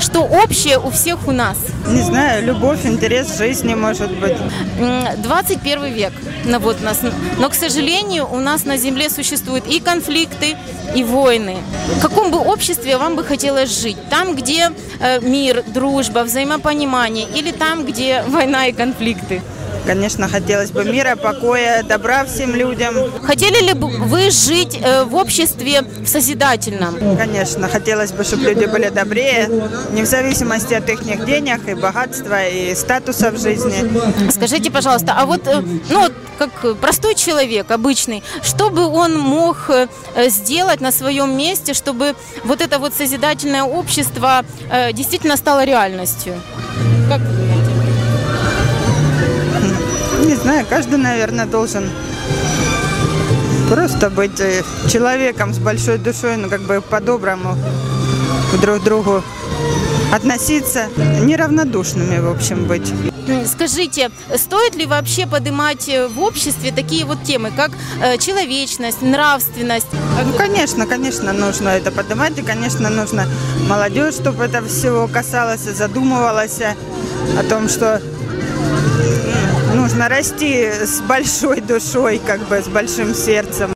что общее у всех у нас? Не знаю, любовь, интерес жизни, может быть. М, 21 век, ну, вот нас, но, к сожалению, у нас на Земле существуют и конфликты, и войны. В каком бы обществе вам бы хотелось жить? Там, где э, мир, дружба, взаимопонимание, или там, где война и конфликты? Конечно, хотелось бы мира, покоя, добра всем людям. Хотели ли бы вы жить э, в обществе в созидательном? Конечно, хотелось бы, чтобы люди были добрее, не в зависимости от их денег и богатства, и статуса в жизни. Скажите, пожалуйста, а вот, э, ну, как простой человек, обычный, что бы он мог э, сделать на своем месте, чтобы вот это вот созидательное общество действительно стало реальностью? Как знаю, каждый, наверное, должен просто быть э, человеком с большой душой, ну, как бы по-доброму друг к другу относиться, неравнодушными, в общем, быть. Скажите, стоит ли вообще поднимать э, в обществе такие вот темы, как э, человечность, нравственность? Ну, конечно, конечно, нужно это поднимать, и, конечно, нужно молодежь, чтобы это всего касалось задумывалась о том, что нужно расти с большой душой, как бы с большим сердцем.